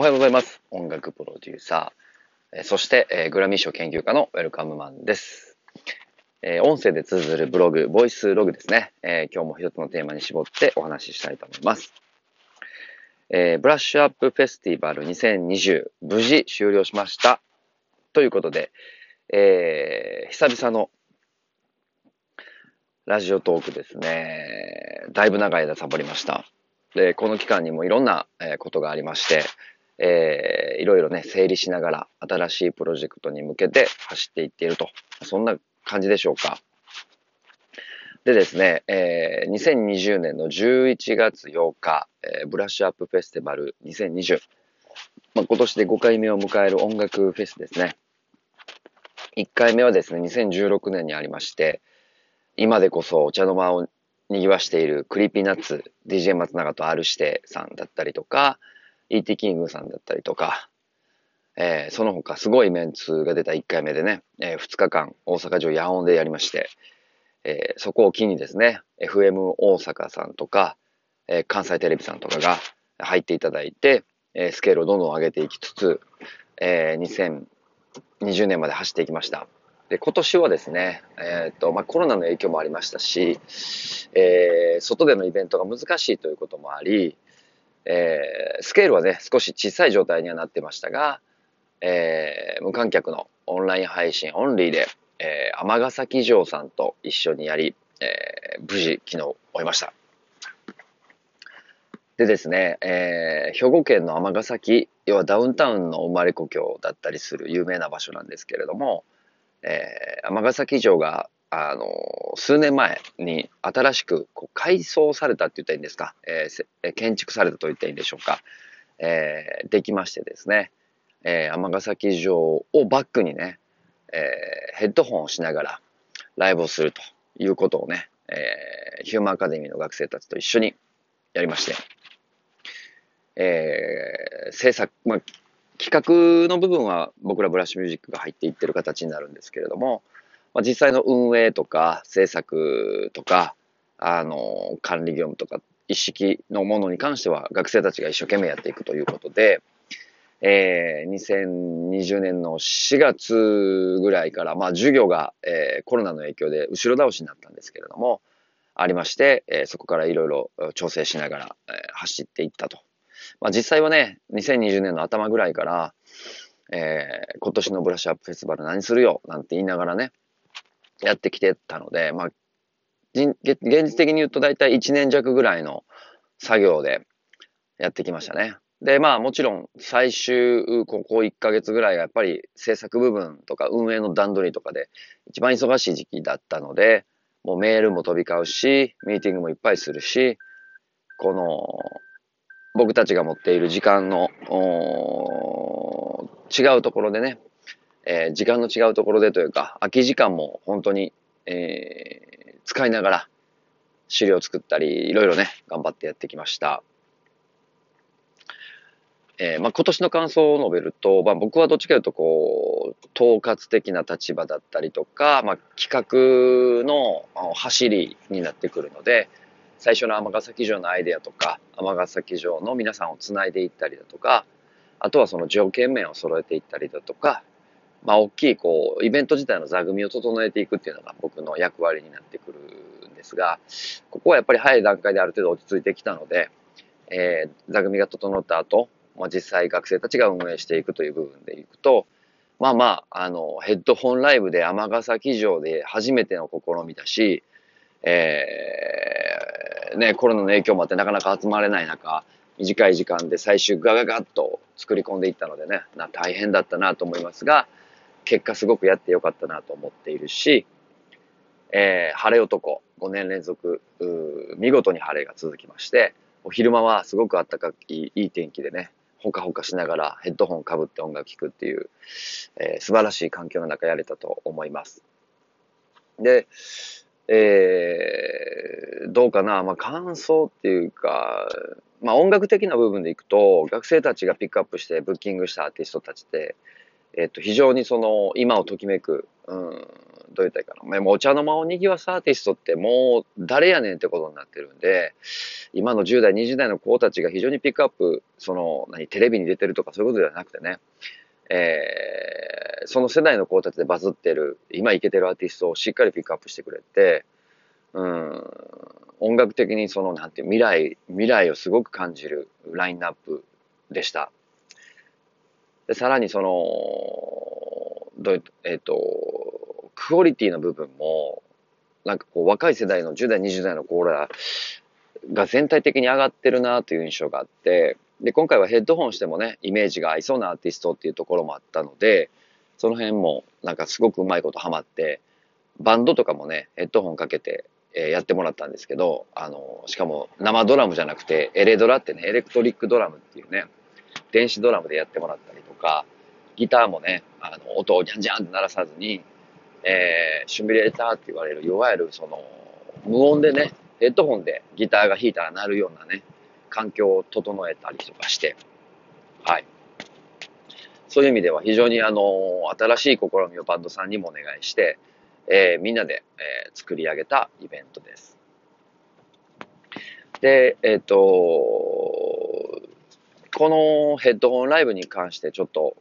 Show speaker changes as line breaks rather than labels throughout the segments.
おはようございます。音楽プロデューサー、そして、えグラミー賞研究家のウェルカムマンです。え音声で綴るブログ、ボイスログですね。え今日も一つのテーマに絞ってお話ししたいと思います。えブラッシュアップフェスティバル2020、無事終了しました。ということで、え久々のラジオトークですね。だいぶ長い間サボりました。で、この期間にもいろんなことがありまして、えーいろいろね、整理しながら新しいプロジェクトに向けて走っていっていると。そんな感じでしょうか。でですね、えー2020年の11月8日、えーブラッシュアップフェスティバル2020。まあ、今年で5回目を迎える音楽フェスですね。1回目はですね、2016年にありまして、今でこそお茶の間を賑わしている Creepy Nuts、DJ 松永と R 指定さんだったりとか、E.T. キングさんだったりとか、えーその他すごいメンツが出た1回目でね、え2日間大阪城野音でやりまして、えーそこを機にですね、FM 大阪さんとか、えー関西テレビさんとかが入っていただいて、えースケールをどんどん上げていきつつ、えー2020年まで走っていきました。で、今年はですね、えっ、と、まあ、コロナの影響もありましたし、えー外でのイベントが難しいということもあり、えースケールはね、少し小さい状態にはなってましたが、えー無観客のオンライン配信オンリーで、えー尼崎城さんと一緒にやり、えー無事昨日終えました。でですね、えー兵庫県の尼崎、要はダウンタウンの生まれ故郷だったりする有名な場所なんですけれども、えー尼崎城が、あの数年前に新しくこう改装されたって言ったらいいんですか、えー建築されたと言ったらいいんでしょうか、えーできましてですね、えー尼崎城をバックにね、えーヘッドホンをしながらライブをするということをね、えーヒューマンアカデミーの学生たちと一緒にやりまして、えー制作、まあ、企画の部分は僕らブラッシュミュージックが入っていってる形になるんですけれども、まあ、実際の運営とか制作とか、あの、管理業務とか一式のものに関しては学生たちが一生懸命やっていくということで、えー2020年の4月ぐらいから、まあ、授業が、えーコロナの影響で後ろ倒しになったんですけれども、ありまして、えーそこからいろいろ調整しながら、えー走っていったと。まあ、実際はね、2020年の頭ぐらいから、えー今年のブラッシュアップフェスティバル何するよなんて言いながらね、やってきてたので、まあ、現実的に言うと大体1年弱ぐらいの作業でやってきましたね。で、まあもちろん最終、ここ1ヶ月ぐらいがやっぱり制作部分とか運営の段取りとかで一番忙しい時期だったので、もうメールも飛び交うし、ミーティングもいっぱいするし、この、僕たちが持っている時間の、違うところでね、えー時間の違うところでというか、空き時間も本当に、えー使いながら資料作ったり、いろいろね、頑張ってやってきました。えーまあ、今年の感想を述べると、まあ、僕はどっちかというとこう統括的な立場だったりとか、まあ、企画の走りになってくるので最初の尼崎城のアイデアとか尼崎城の皆さんをつないでいったりだとかあとはその条件面を揃えていったりだとか、まあ、大きいこうイベント自体の座組を整えていくっていうのが僕の役割になってくるんですがここはやっぱり早い段階である程度落ち着いてきたので、えー座組が整った後まあ、実際学生たちが運営していくという部分でいくと、まあまあ、あの、ヘッドホンライブで尼崎城で初めての試みだし、えーね、コロナの影響もあってなかなか集まれない中、短い時間で最終ガガガッと作り込んでいったのでね、な大変だったなと思いますが、結果すごくやってよかったなと思っているし、えー晴れ男5年連続、見事に晴れが続きまして、お昼間はすごく暖かいいい天気でね、ほかほかしながらヘッドホンかぶって音楽聴くっていう、えー素晴らしい環境の中やれたと思います。で、えーどうかな、まあ、感想っていうか、まあ、音楽的な部分でいくと、学生たちがピックアップしてブッキングしたアーティストたちって、えっと、非常にその、今をときめく、うん、どう言ったらいいかな。もうお茶の間を賑わすアーティストってもう誰やねんってことになってるんで、今の10代、20代の子たちが非常にピックアップ、その、何、テレビに出てるとかそういうことではなくてね、えー、その世代の子たちでバズってる、今いけてるアーティストをしっかりピックアップしてくれて、うん、音楽的にその、なんていう、未来、未来をすごく感じるラインナップでした。で、さらにその、どう、えっ、ー、と、クオリティの部分も、なんかこう、若い世代の10代、20代の子らが全体的に上がってるなという印象があって、で、今回はヘッドホンしてもね、イメージが合いそうなアーティストっていうところもあったので、その辺もなんかすごくうまいことハマって、バンドとかもね、ヘッドホンかけて、えー、やってもらったんですけど、あの、しかも生ドラムじゃなくて、エレドラってね、エレクトリックドラムっていうね、電子ドラムでやってもらったりとか、ギターもね、あの、音をジャンジャンって鳴らさずに、えー、シュミュレーターって言われる、いわゆるその、無音でね、ヘッドホンでギターが弾いたら鳴るようなね、環境を整えたりとかして、はい。そういう意味では非常にあの、新しい試みをバンドさんにもお願いして、えー、みんなで、えー、作り上げたイベントです。で、えっ、ー、と、このヘッドホンライブに関してちょっと、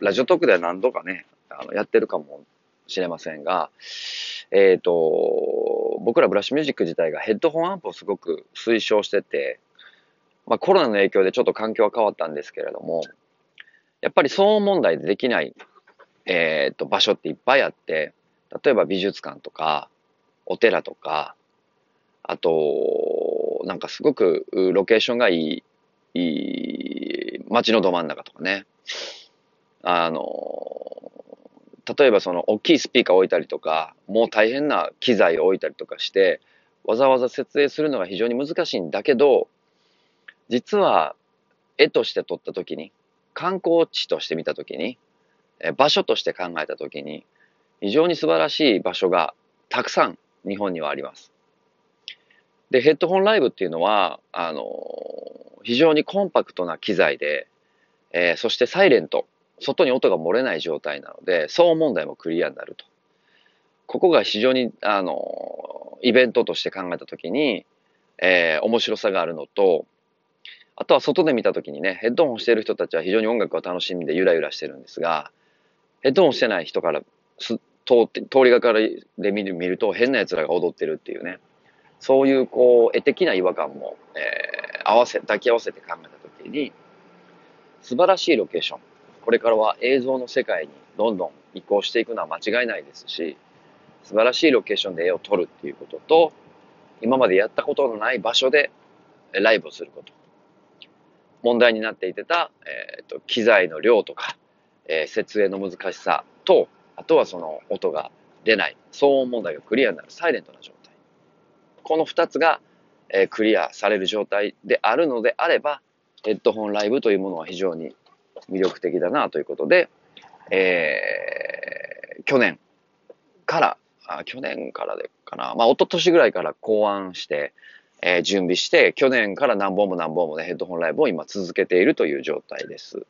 ラジオトークでは何度かね、あのやってるかもしれませんが、えっ、ー、と、僕らブラッシュミュージック自体がヘッドホンアンプをすごく推奨してて、まあコロナの影響でちょっと環境は変わったんですけれども、やっぱり騒音問題でできない、えっ、ー、と、場所っていっぱいあって、例えば美術館とか、お寺とか、あと、なんかすごくロケーションがいい、いい街のど真ん中とかね。あの、例えばその大きいスピーカーを置いたりとか、もう大変な機材を置いたりとかして、わざわざ設営するのが非常に難しいんだけど、実は絵として撮った時に、観光地として見た時に、場所として考えた時に、非常に素晴らしい場所がたくさん日本にはあります。で、ヘッドホンライブっていうのは、あの、非常にコンパクトな機材で、えー、そしてサイレント、外に音が漏れない状態なので、騒音問題もクリアになると。ここが非常に、あの、イベントとして考えたときに、えー、面白さがあるのと、あとは外で見たときにね、ヘッドホンしてる人たちは非常に音楽を楽しんでゆらゆらしてるんですが、ヘッドホンしてない人から通って、通りがかりで見る見ると変な奴らが踊ってるっていうね。そういうこう、絵的な違和感も、えー、合わせ、抱き合わせて考えたときに、素晴らしいロケーション。これからは映像の世界にどんどん移行していくのは間違いないですし、素晴らしいロケーションで絵を撮るっていうことと、今までやったことのない場所でライブをすること。問題になっていてた、えっ、ー、と、機材の量とか、えー、設営の難しさと、あとはその音が出ない、騒音問題がクリアになるサイレントな状態。この二つが、え、クリアされる状態であるのであれば、ヘッドホンライブというものは非常に魅力的だなということで、えー、去年から、あ去年からでかな、まあ、一昨年ぐらいから考案して、えー、準備して、去年から何本も何本もね、ヘッドホンライブを今続けているという状態です。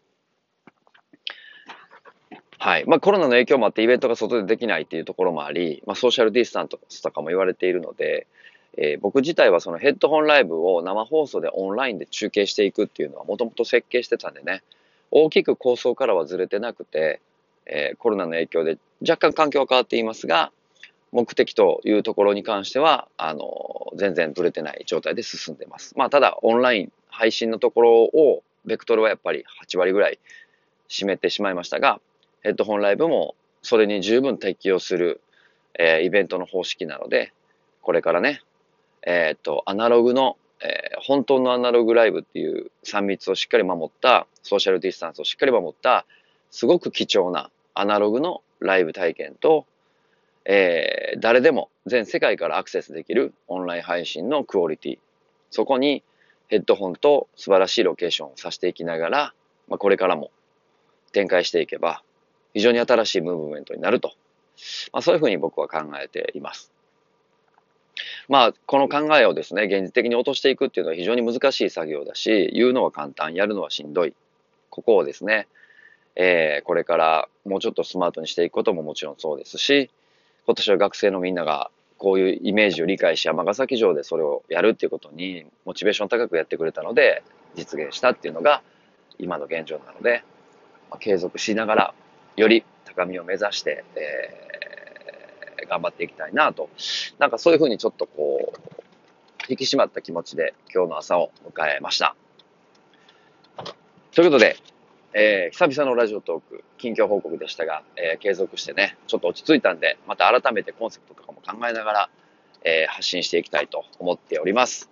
はい。まあコロナの影響もあってイベントが外でできないっていうところもあり、まあソーシャルディスタンスとかも言われているので、えー、僕自体はそのヘッドホンライブを生放送でオンラインで中継していくっていうのはもともと設計してたんでね、大きく構想からはずれてなくて、えー、コロナの影響で若干環境は変わっていますが、目的というところに関しては、あの、全然ずれてない状態で進んでます。まあ、ただ、オンライン配信のところを、ベクトルはやっぱり8割ぐらい占めてしまいましたが、ヘッドホンライブもそれに十分適用する、えー、イベントの方式なので、これからね、えっ、と、アナログの、えー、本当のアナログライブっていう3密をしっかり守った、ソーシャルディスタンスをしっかり守った、すごく貴重なアナログのライブ体験と、えー、誰でも全世界からアクセスできるオンライン配信のクオリティ。そこにヘッドホンと素晴らしいロケーションをさせていきながら、まあ、これからも展開していけば、非常に新しいムーブメントになると。まあ、そういうふうに僕は考えています。まあ、この考えをですね、現実的に落としていくっていうのは非常に難しい作業だし、言うのは簡単、やるのはしんどい。ここをですね、えー、これからもうちょっとスマートにしていくことももちろんそうですし、今年は学生のみんながこういうイメージを理解し、尼崎城でそれをやるっていうことに、モチベーション高くやってくれたので、実現したっていうのが、今の現状なので、まあ、継続しながら、より高みを目指して、えー、頑張っていきたいなと。なんかそういうふうにちょっとこう、引き締まった気持ちで今日の朝を迎えました。ということで、えー、久々のラジオトーク、近況報告でしたが、えー、継続してね、ちょっと落ち着いたんで、また改めてコンセプトとかも考えながら、えー、発信していきたいと思っております。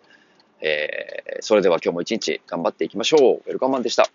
え、それでは今日も一日頑張っていきましょう。ウェルカムマンでした。